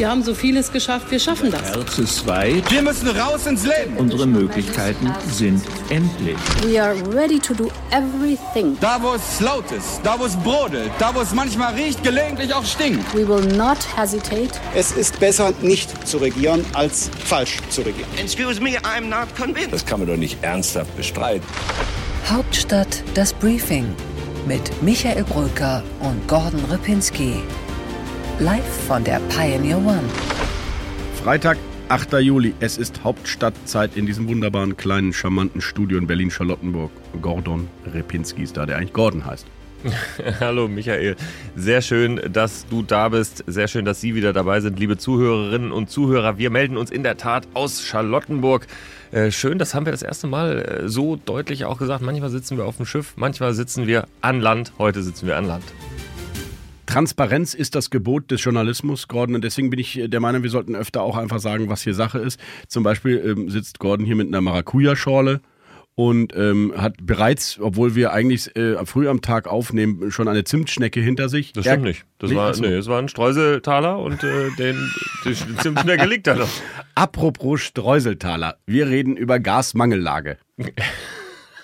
Wir haben so vieles geschafft, wir schaffen das. Herz ist weit. Wir müssen raus ins Leben. Unsere Möglichkeiten sind endlich. We are ready to do everything. Da, wo es laut ist, da, wo es brodelt, da, wo es manchmal riecht, gelegentlich auch stinkt. We will not hesitate. Es ist besser, nicht zu regieren, als falsch zu regieren. Excuse me, I'm not convinced. Das kann man doch nicht ernsthaft bestreiten. Hauptstadt das Briefing mit Michael Brücker und Gordon Ripinski. Live von der Pioneer One. Freitag, 8. Juli. Es ist Hauptstadtzeit in diesem wunderbaren, kleinen, charmanten Studio in Berlin-Charlottenburg. Gordon Repinski ist da, der eigentlich Gordon heißt. Hallo Michael, sehr schön, dass du da bist. Sehr schön, dass Sie wieder dabei sind, liebe Zuhörerinnen und Zuhörer. Wir melden uns in der Tat aus Charlottenburg. Äh, schön, das haben wir das erste Mal äh, so deutlich auch gesagt. Manchmal sitzen wir auf dem Schiff, manchmal sitzen wir an Land. Heute sitzen wir an Land. Transparenz ist das Gebot des Journalismus, Gordon. Und deswegen bin ich der Meinung, wir sollten öfter auch einfach sagen, was hier Sache ist. Zum Beispiel ähm, sitzt Gordon hier mit einer Maracuja-Schorle und ähm, hat bereits, obwohl wir eigentlich äh, früh am Tag aufnehmen, schon eine Zimtschnecke hinter sich. Das stimmt er, nicht. Das war, nee, das war ein Streuseltaler und äh, den, die Zimtschnecke liegt da noch. Apropos Streuseltaler, wir reden über Gasmangellage.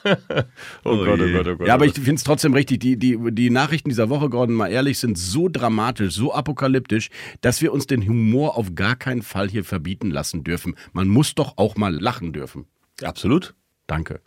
oh, oh, Gott, oh Gott, oh Gott. Ja, aber ich finde es trotzdem richtig. Die, die, die Nachrichten dieser Woche, Gordon, mal ehrlich, sind so dramatisch, so apokalyptisch, dass wir uns den Humor auf gar keinen Fall hier verbieten lassen dürfen. Man muss doch auch mal lachen dürfen. Absolut. Danke.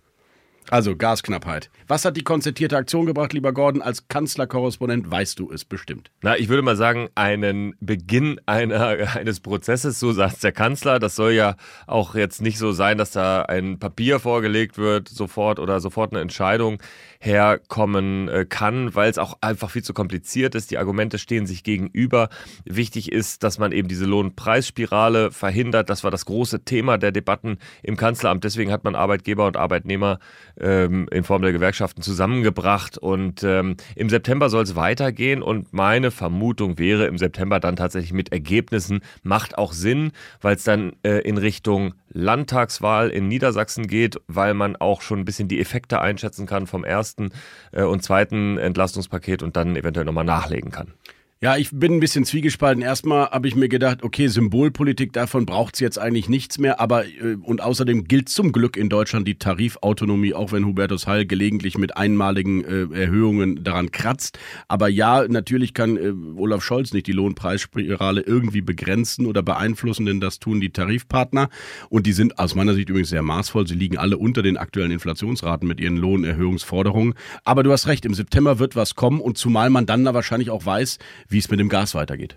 Also Gasknappheit. Was hat die konzertierte Aktion gebracht, lieber Gordon? Als Kanzlerkorrespondent weißt du es bestimmt. Na, ich würde mal sagen, einen Beginn einer, eines Prozesses, so sagt der Kanzler. Das soll ja auch jetzt nicht so sein, dass da ein Papier vorgelegt wird, sofort oder sofort eine Entscheidung herkommen äh, kann, weil es auch einfach viel zu kompliziert ist. Die Argumente stehen sich gegenüber. Wichtig ist, dass man eben diese Lohnpreisspirale verhindert. Das war das große Thema der Debatten im Kanzleramt. Deswegen hat man Arbeitgeber und Arbeitnehmer ähm, in Form der Gewerkschaften zusammengebracht. Und ähm, im September soll es weitergehen. Und meine Vermutung wäre, im September dann tatsächlich mit Ergebnissen macht auch Sinn, weil es dann äh, in Richtung Landtagswahl in Niedersachsen geht, weil man auch schon ein bisschen die Effekte einschätzen kann vom ersten äh, und zweiten Entlastungspaket und dann eventuell nochmal nachlegen kann. Ja, ich bin ein bisschen zwiegespalten. Erstmal habe ich mir gedacht, okay, Symbolpolitik, davon braucht es jetzt eigentlich nichts mehr. Aber äh, und außerdem gilt zum Glück in Deutschland die Tarifautonomie, auch wenn Hubertus Heil gelegentlich mit einmaligen äh, Erhöhungen daran kratzt. Aber ja, natürlich kann äh, Olaf Scholz nicht die Lohnpreisspirale irgendwie begrenzen oder beeinflussen, denn das tun die Tarifpartner. Und die sind aus meiner Sicht übrigens sehr maßvoll. Sie liegen alle unter den aktuellen Inflationsraten mit ihren Lohnerhöhungsforderungen. Aber du hast recht, im September wird was kommen und zumal man dann da wahrscheinlich auch weiß, wie es mit dem Gas weitergeht.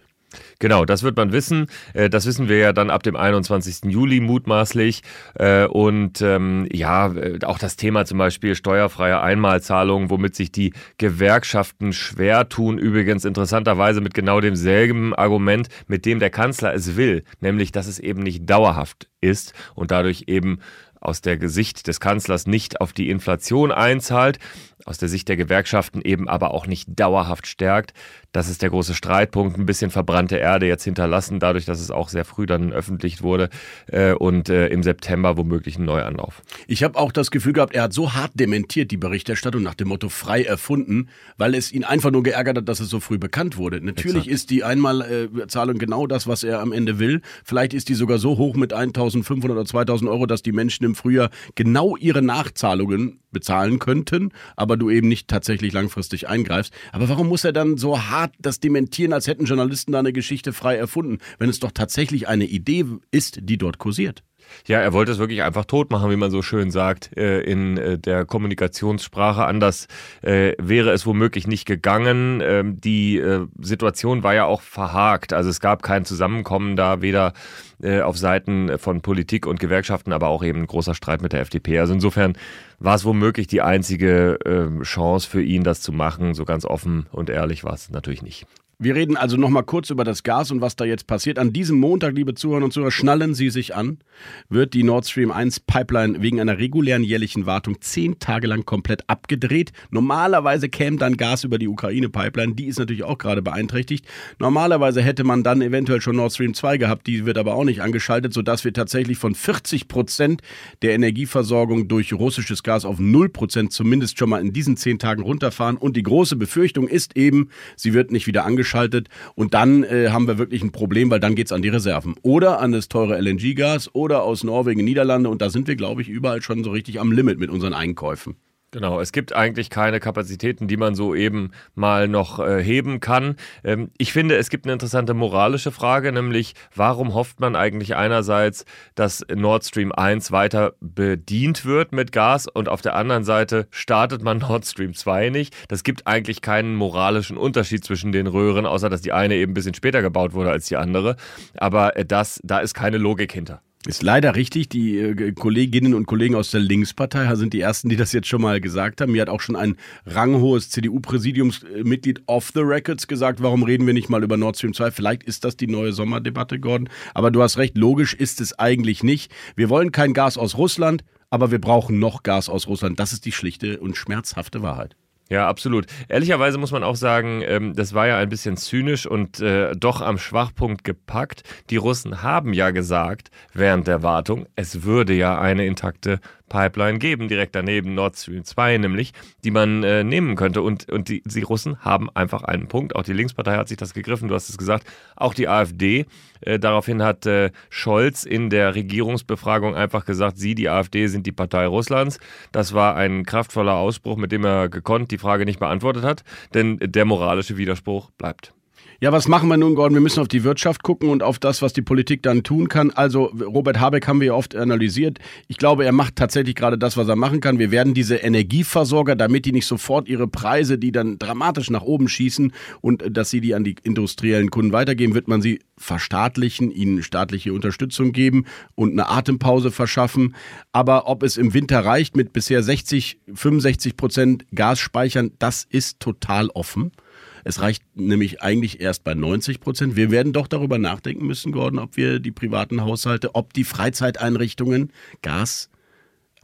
Genau, das wird man wissen. Äh, das wissen wir ja dann ab dem 21. Juli mutmaßlich. Äh, und ähm, ja, äh, auch das Thema zum Beispiel steuerfreie Einmalzahlungen, womit sich die Gewerkschaften schwer tun. Übrigens interessanterweise mit genau demselben Argument, mit dem der Kanzler es will, nämlich dass es eben nicht dauerhaft ist und dadurch eben aus der Sicht des Kanzlers nicht auf die Inflation einzahlt, aus der Sicht der Gewerkschaften eben aber auch nicht dauerhaft stärkt. Das ist der große Streitpunkt. Ein bisschen verbrannte Erde jetzt hinterlassen, dadurch, dass es auch sehr früh dann öffentlich wurde äh, und äh, im September womöglich ein Neuanlauf. Ich habe auch das Gefühl gehabt, er hat so hart dementiert die Berichterstattung nach dem Motto frei erfunden, weil es ihn einfach nur geärgert hat, dass es so früh bekannt wurde. Natürlich Exakt. ist die Einmalzahlung genau das, was er am Ende will. Vielleicht ist die sogar so hoch mit 1.500 oder 2.000 Euro, dass die Menschen im Frühjahr genau ihre Nachzahlungen bezahlen könnten, aber du eben nicht tatsächlich langfristig eingreifst. Aber warum muss er dann so hart das dementieren, als hätten Journalisten da eine Geschichte frei erfunden, wenn es doch tatsächlich eine Idee ist, die dort kursiert? Ja, er wollte es wirklich einfach tot machen, wie man so schön sagt, äh, in äh, der Kommunikationssprache. Anders äh, wäre es womöglich nicht gegangen. Ähm, die Situation war ja auch verhakt. Also es gab kein Zusammenkommen da, weder auf Seiten von Politik und Gewerkschaften, aber auch eben ein großer Streit mit der FDP. Also insofern war es womöglich die einzige ähm, Chance für ihn, das zu machen. So ganz offen und ehrlich war es natürlich nicht. Wir reden also nochmal kurz über das Gas und was da jetzt passiert. An diesem Montag, liebe Zuhörer und Zuhörer, schnallen Sie sich an, wird die Nord Stream 1 Pipeline wegen einer regulären jährlichen Wartung zehn Tage lang komplett abgedreht. Normalerweise käme dann Gas über die Ukraine-Pipeline, die ist natürlich auch gerade beeinträchtigt. Normalerweise hätte man dann eventuell schon Nord Stream 2 gehabt, die wird aber auch nicht angeschaltet, sodass wir tatsächlich von 40 Prozent der Energieversorgung durch russisches Gas auf 0 Prozent zumindest schon mal in diesen zehn Tagen runterfahren. Und die große Befürchtung ist eben, sie wird nicht wieder angeschaltet abgeschaltet und dann äh, haben wir wirklich ein Problem, weil dann geht's an die Reserven. Oder an das teure LNG-Gas oder aus Norwegen, Niederlande und da sind wir, glaube ich, überall schon so richtig am Limit mit unseren Einkäufen. Genau, es gibt eigentlich keine Kapazitäten, die man so eben mal noch äh, heben kann. Ähm, ich finde, es gibt eine interessante moralische Frage, nämlich warum hofft man eigentlich einerseits, dass Nord Stream 1 weiter bedient wird mit Gas und auf der anderen Seite startet man Nord Stream 2 nicht. Das gibt eigentlich keinen moralischen Unterschied zwischen den Röhren, außer dass die eine eben ein bisschen später gebaut wurde als die andere. Aber äh, das, da ist keine Logik hinter. Ist leider richtig. Die äh, Kolleginnen und Kollegen aus der Linkspartei sind die ersten, die das jetzt schon mal gesagt haben. Mir hat auch schon ein ranghohes CDU-Präsidiumsmitglied off the records gesagt, warum reden wir nicht mal über Nord Stream 2? Vielleicht ist das die neue Sommerdebatte, Gordon. Aber du hast recht, logisch ist es eigentlich nicht. Wir wollen kein Gas aus Russland, aber wir brauchen noch Gas aus Russland. Das ist die schlichte und schmerzhafte Wahrheit. Ja, absolut. Ehrlicherweise muss man auch sagen, ähm, das war ja ein bisschen zynisch und äh, doch am Schwachpunkt gepackt. Die Russen haben ja gesagt, während der Wartung, es würde ja eine intakte Pipeline geben, direkt daneben Nord Stream 2 nämlich, die man äh, nehmen könnte. Und, und die, die Russen haben einfach einen Punkt. Auch die Linkspartei hat sich das gegriffen, du hast es gesagt. Auch die AfD. Äh, daraufhin hat äh, Scholz in der Regierungsbefragung einfach gesagt, Sie, die AfD, sind die Partei Russlands. Das war ein kraftvoller Ausspruch, mit dem er gekonnt die Frage nicht beantwortet hat, denn der moralische Widerspruch bleibt. Ja, was machen wir nun, Gordon? Wir müssen auf die Wirtschaft gucken und auf das, was die Politik dann tun kann. Also Robert Habeck haben wir ja oft analysiert. Ich glaube, er macht tatsächlich gerade das, was er machen kann. Wir werden diese Energieversorger, damit die nicht sofort ihre Preise, die dann dramatisch nach oben schießen und dass sie die an die industriellen Kunden weitergeben, wird man sie verstaatlichen, ihnen staatliche Unterstützung geben und eine Atempause verschaffen. Aber ob es im Winter reicht mit bisher 60, 65 Prozent Gasspeichern, das ist total offen. Es reicht nämlich eigentlich erst bei 90 Prozent. Wir werden doch darüber nachdenken müssen, Gordon, ob wir die privaten Haushalte, ob die Freizeiteinrichtungen Gas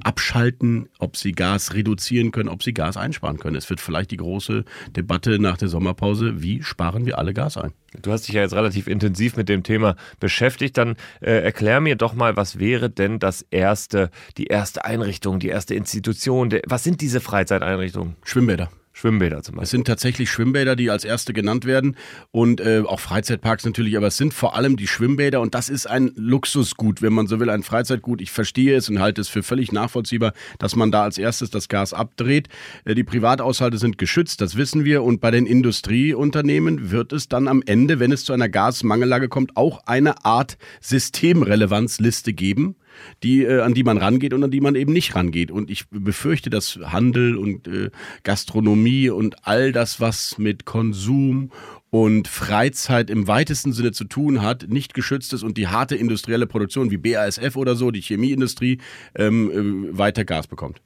abschalten, ob sie Gas reduzieren können, ob sie Gas einsparen können. Es wird vielleicht die große Debatte nach der Sommerpause, wie sparen wir alle Gas ein? Du hast dich ja jetzt relativ intensiv mit dem Thema beschäftigt. Dann äh, erklär mir doch mal, was wäre denn das erste, die erste Einrichtung, die erste Institution? Der, was sind diese Freizeiteinrichtungen? Schwimmbäder. Schwimmbäder zum Beispiel. Es sind tatsächlich Schwimmbäder, die als erste genannt werden und äh, auch Freizeitparks natürlich, aber es sind vor allem die Schwimmbäder und das ist ein Luxusgut, wenn man so will, ein Freizeitgut. Ich verstehe es und halte es für völlig nachvollziehbar, dass man da als erstes das Gas abdreht. Äh, die Privathaushalte sind geschützt, das wissen wir und bei den Industrieunternehmen wird es dann am Ende, wenn es zu einer Gasmangellage kommt, auch eine Art Systemrelevanzliste geben die, äh, an die man rangeht und an die man eben nicht rangeht. Und ich befürchte, dass Handel und äh, Gastronomie und all das, was mit Konsum und Freizeit im weitesten Sinne zu tun hat, nicht geschützt ist und die harte industrielle Produktion wie BASF oder so, die Chemieindustrie, ähm, äh, weiter Gas bekommt.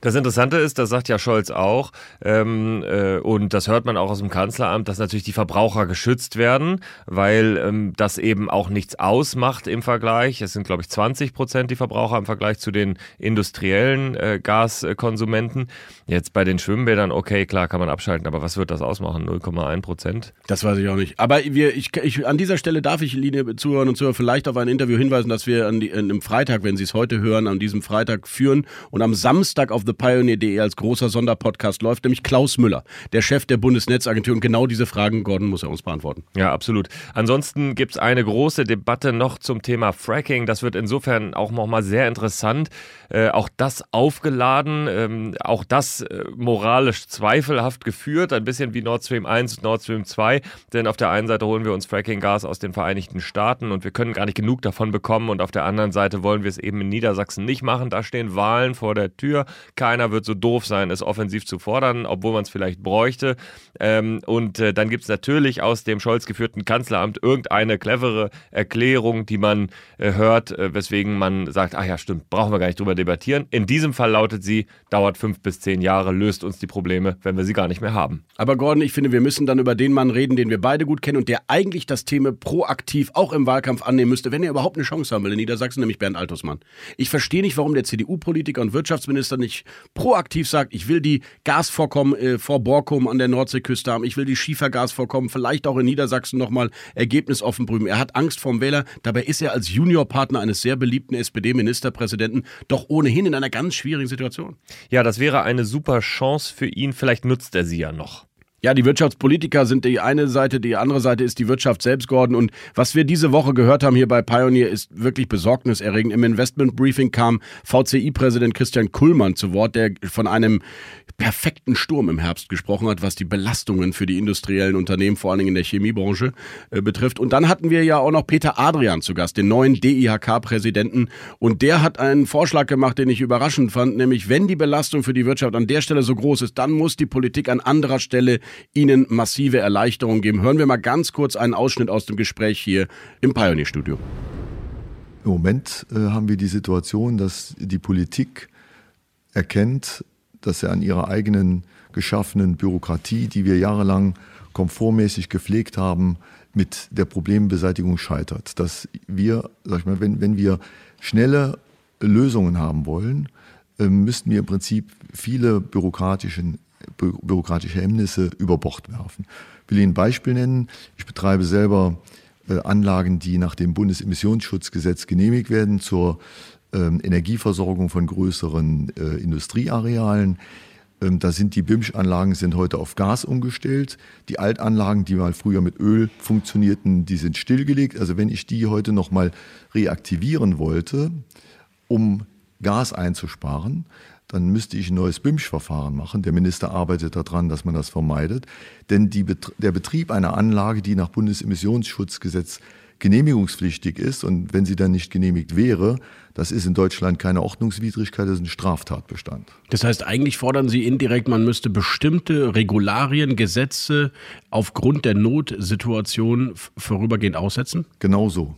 Das Interessante ist, das sagt ja Scholz auch, ähm, äh, und das hört man auch aus dem Kanzleramt, dass natürlich die Verbraucher geschützt werden, weil ähm, das eben auch nichts ausmacht im Vergleich. Es sind, glaube ich, 20 Prozent die Verbraucher im Vergleich zu den industriellen äh, Gaskonsumenten. Jetzt bei den Schwimmbädern, okay, klar, kann man abschalten, aber was wird das ausmachen? 0,1 Prozent? Das weiß ich auch nicht. Aber wir, ich, ich, an dieser Stelle darf ich, liebe Zuhörerinnen und Zuhörer, vielleicht auf ein Interview hinweisen, dass wir an die, an dem Freitag, wenn Sie es heute hören, an diesem Freitag führen und am Samstag auf ThePioneer.de als großer Sonderpodcast läuft, nämlich Klaus Müller, der Chef der Bundesnetzagentur. Und genau diese Fragen, Gordon, muss er uns beantworten. Ja, absolut. Ansonsten gibt es eine große Debatte noch zum Thema Fracking. Das wird insofern auch nochmal sehr interessant. Äh, auch das aufgeladen, ähm, auch das äh, moralisch zweifelhaft geführt, ein bisschen wie Nord Stream 1 und Nord Stream 2. Denn auf der einen Seite holen wir uns Fracking-Gas aus den Vereinigten Staaten und wir können gar nicht genug davon bekommen. Und auf der anderen Seite wollen wir es eben in Niedersachsen nicht machen. Da stehen Wahlen vor der Tür. Keiner wird so doof sein, es offensiv zu fordern, obwohl man es vielleicht bräuchte. Ähm, und äh, dann gibt es natürlich aus dem Scholz geführten Kanzleramt irgendeine clevere Erklärung, die man äh, hört, äh, weswegen man sagt, ach ja, stimmt, brauchen wir gar nicht drüber debattieren. In diesem Fall lautet sie, dauert fünf bis zehn Jahre, löst uns die Probleme, wenn wir sie gar nicht mehr haben. Aber Gordon, ich finde, wir müssen dann über den Mann reden, den wir beide gut kennen und der eigentlich das Thema proaktiv auch im Wahlkampf annehmen müsste, wenn er überhaupt eine Chance haben will in Niedersachsen, nämlich Bernd Altusmann. Ich verstehe nicht, warum der CDU-Politiker und Wirtschaftsminister nicht proaktiv sagt, ich will die Gasvorkommen äh, vor Borkum an der Nordseeküste haben, ich will die Schiefergasvorkommen vielleicht auch in Niedersachsen nochmal ergebnisoffen prüfen. Er hat Angst vorm Wähler, dabei ist er als Juniorpartner eines sehr beliebten SPD-Ministerpräsidenten doch ohnehin in einer ganz schwierigen Situation. Ja, das wäre eine super Chance für ihn, vielleicht nutzt er sie ja noch. Ja, die Wirtschaftspolitiker sind die eine Seite, die andere Seite ist die Wirtschaft selbst, Gordon. Und was wir diese Woche gehört haben hier bei Pioneer ist wirklich besorgniserregend. Im Investment Briefing kam VCI-Präsident Christian Kullmann zu Wort, der von einem perfekten Sturm im Herbst gesprochen hat, was die Belastungen für die industriellen Unternehmen, vor allen Dingen in der Chemiebranche, äh, betrifft. Und dann hatten wir ja auch noch Peter Adrian zu Gast, den neuen DIHK-Präsidenten. Und der hat einen Vorschlag gemacht, den ich überraschend fand, nämlich wenn die Belastung für die Wirtschaft an der Stelle so groß ist, dann muss die Politik an anderer Stelle ihnen massive Erleichterungen geben. Hören wir mal ganz kurz einen Ausschnitt aus dem Gespräch hier im Pioneer-Studio. Im Moment äh, haben wir die Situation, dass die Politik erkennt, dass er an ihrer eigenen geschaffenen Bürokratie, die wir jahrelang komfortmäßig gepflegt haben, mit der Problembeseitigung scheitert. Dass wir, sag ich mal, wenn, wenn wir schnelle Lösungen haben wollen, ähm, müssten wir im Prinzip viele bürokratischen, bürokratische Hemmnisse über Bord werfen. Ich will Ihnen ein Beispiel nennen. Ich betreibe selber äh, Anlagen, die nach dem Bundesemissionsschutzgesetz genehmigt werden zur ähm, Energieversorgung von größeren äh, Industriearealen. Ähm, da sind die BIMSCH-Anlagen sind heute auf Gas umgestellt. Die Altanlagen, die mal früher mit Öl funktionierten, die sind stillgelegt. Also wenn ich die heute nochmal reaktivieren wollte, um Gas einzusparen, dann müsste ich ein neues BIMSCH-Verfahren machen. Der Minister arbeitet daran, dass man das vermeidet. Denn die, der Betrieb einer Anlage, die nach Bundesemissionsschutzgesetz genehmigungspflichtig ist und wenn sie dann nicht genehmigt wäre, das ist in Deutschland keine Ordnungswidrigkeit, das ist ein Straftatbestand. Das heißt, eigentlich fordern Sie indirekt, man müsste bestimmte Regularien, Gesetze aufgrund der Notsituation vorübergehend aussetzen? Genau so.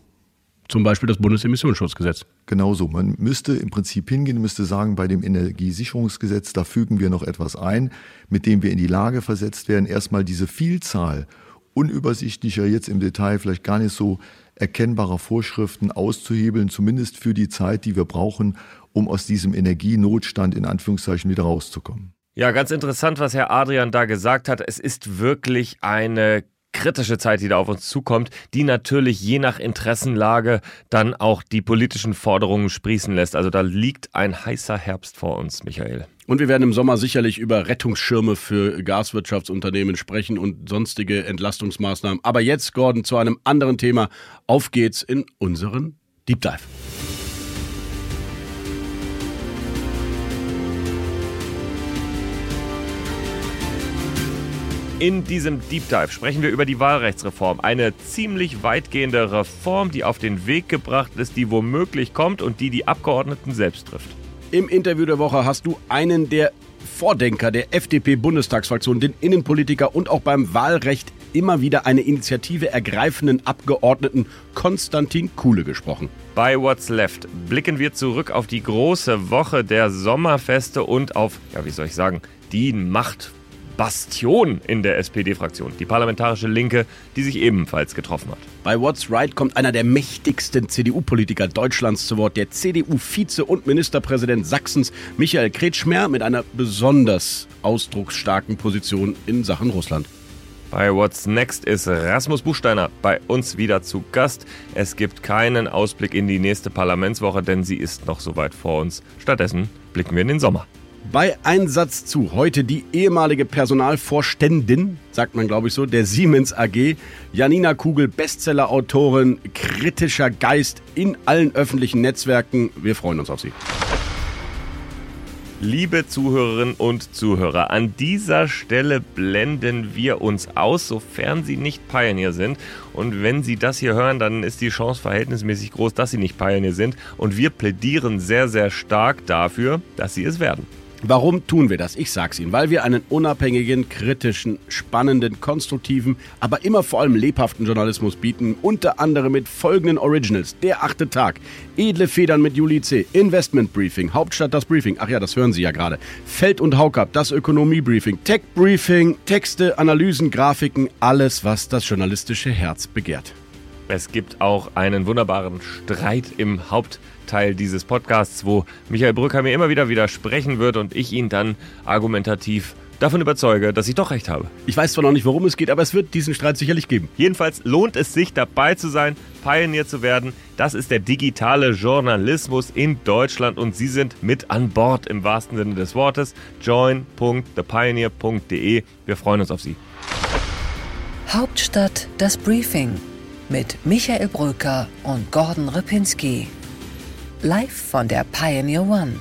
Zum Beispiel das Bundesemissionsschutzgesetz. Genauso. Man müsste im Prinzip hingehen, müsste sagen, bei dem Energiesicherungsgesetz, da fügen wir noch etwas ein, mit dem wir in die Lage versetzt werden, erstmal diese Vielzahl unübersichtlicher, jetzt im Detail vielleicht gar nicht so erkennbarer Vorschriften auszuhebeln, zumindest für die Zeit, die wir brauchen, um aus diesem Energienotstand in Anführungszeichen wieder rauszukommen. Ja, ganz interessant, was Herr Adrian da gesagt hat. Es ist wirklich eine kritische Zeit, die da auf uns zukommt, die natürlich je nach Interessenlage dann auch die politischen Forderungen sprießen lässt. Also da liegt ein heißer Herbst vor uns, Michael. Und wir werden im Sommer sicherlich über Rettungsschirme für Gaswirtschaftsunternehmen sprechen und sonstige Entlastungsmaßnahmen. Aber jetzt, Gordon, zu einem anderen Thema. Auf geht's in unseren Deep Dive. In diesem Deep Dive sprechen wir über die Wahlrechtsreform. Eine ziemlich weitgehende Reform, die auf den Weg gebracht ist, die womöglich kommt und die die Abgeordneten selbst trifft. Im Interview der Woche hast du einen der Vordenker der FDP-Bundestagsfraktion, den Innenpolitiker und auch beim Wahlrecht immer wieder eine Initiative ergreifenden Abgeordneten Konstantin Kuhle gesprochen. Bei What's Left blicken wir zurück auf die große Woche der Sommerfeste und auf, ja, wie soll ich sagen, die Macht Bastion in der SPD-Fraktion, die Parlamentarische Linke, die sich ebenfalls getroffen hat. Bei What's Right kommt einer der mächtigsten CDU-Politiker Deutschlands zu Wort, der CDU-Vize und Ministerpräsident Sachsens, Michael Kretschmer, mit einer besonders ausdrucksstarken Position in Sachen Russland. Bei What's Next ist Rasmus Buchsteiner bei uns wieder zu Gast. Es gibt keinen Ausblick in die nächste Parlamentswoche, denn sie ist noch so weit vor uns. Stattdessen blicken wir in den Sommer. Bei Einsatz zu heute die ehemalige Personalvorständin, sagt man glaube ich so, der Siemens AG, Janina Kugel, Bestsellerautorin, kritischer Geist in allen öffentlichen Netzwerken. Wir freuen uns auf Sie. Liebe Zuhörerinnen und Zuhörer, an dieser Stelle blenden wir uns aus, sofern Sie nicht Pioneer sind. Und wenn Sie das hier hören, dann ist die Chance verhältnismäßig groß, dass Sie nicht Pioneer sind. Und wir plädieren sehr, sehr stark dafür, dass Sie es werden. Warum tun wir das? Ich sag's Ihnen, weil wir einen unabhängigen, kritischen, spannenden, konstruktiven, aber immer vor allem lebhaften Journalismus bieten, unter anderem mit folgenden Originals. Der achte Tag, Edle Federn mit Juli C., Investment Briefing, Hauptstadt das Briefing, ach ja, das hören Sie ja gerade, Feld und Haukap, das Ökonomie Briefing, Tech Briefing, Texte, Analysen, Grafiken, alles, was das journalistische Herz begehrt. Es gibt auch einen wunderbaren Streit im Hauptteil dieses Podcasts, wo Michael Brücker mir immer wieder widersprechen wird und ich ihn dann argumentativ davon überzeuge, dass ich doch recht habe. Ich weiß zwar noch nicht, worum es geht, aber es wird diesen Streit sicherlich geben. Jedenfalls lohnt es sich, dabei zu sein, Pioneer zu werden. Das ist der digitale Journalismus in Deutschland und Sie sind mit an Bord im wahrsten Sinne des Wortes. join.thepioneer.de. Wir freuen uns auf Sie. Hauptstadt das Briefing mit Michael Bröker und Gordon Ripinski. Live von der Pioneer One.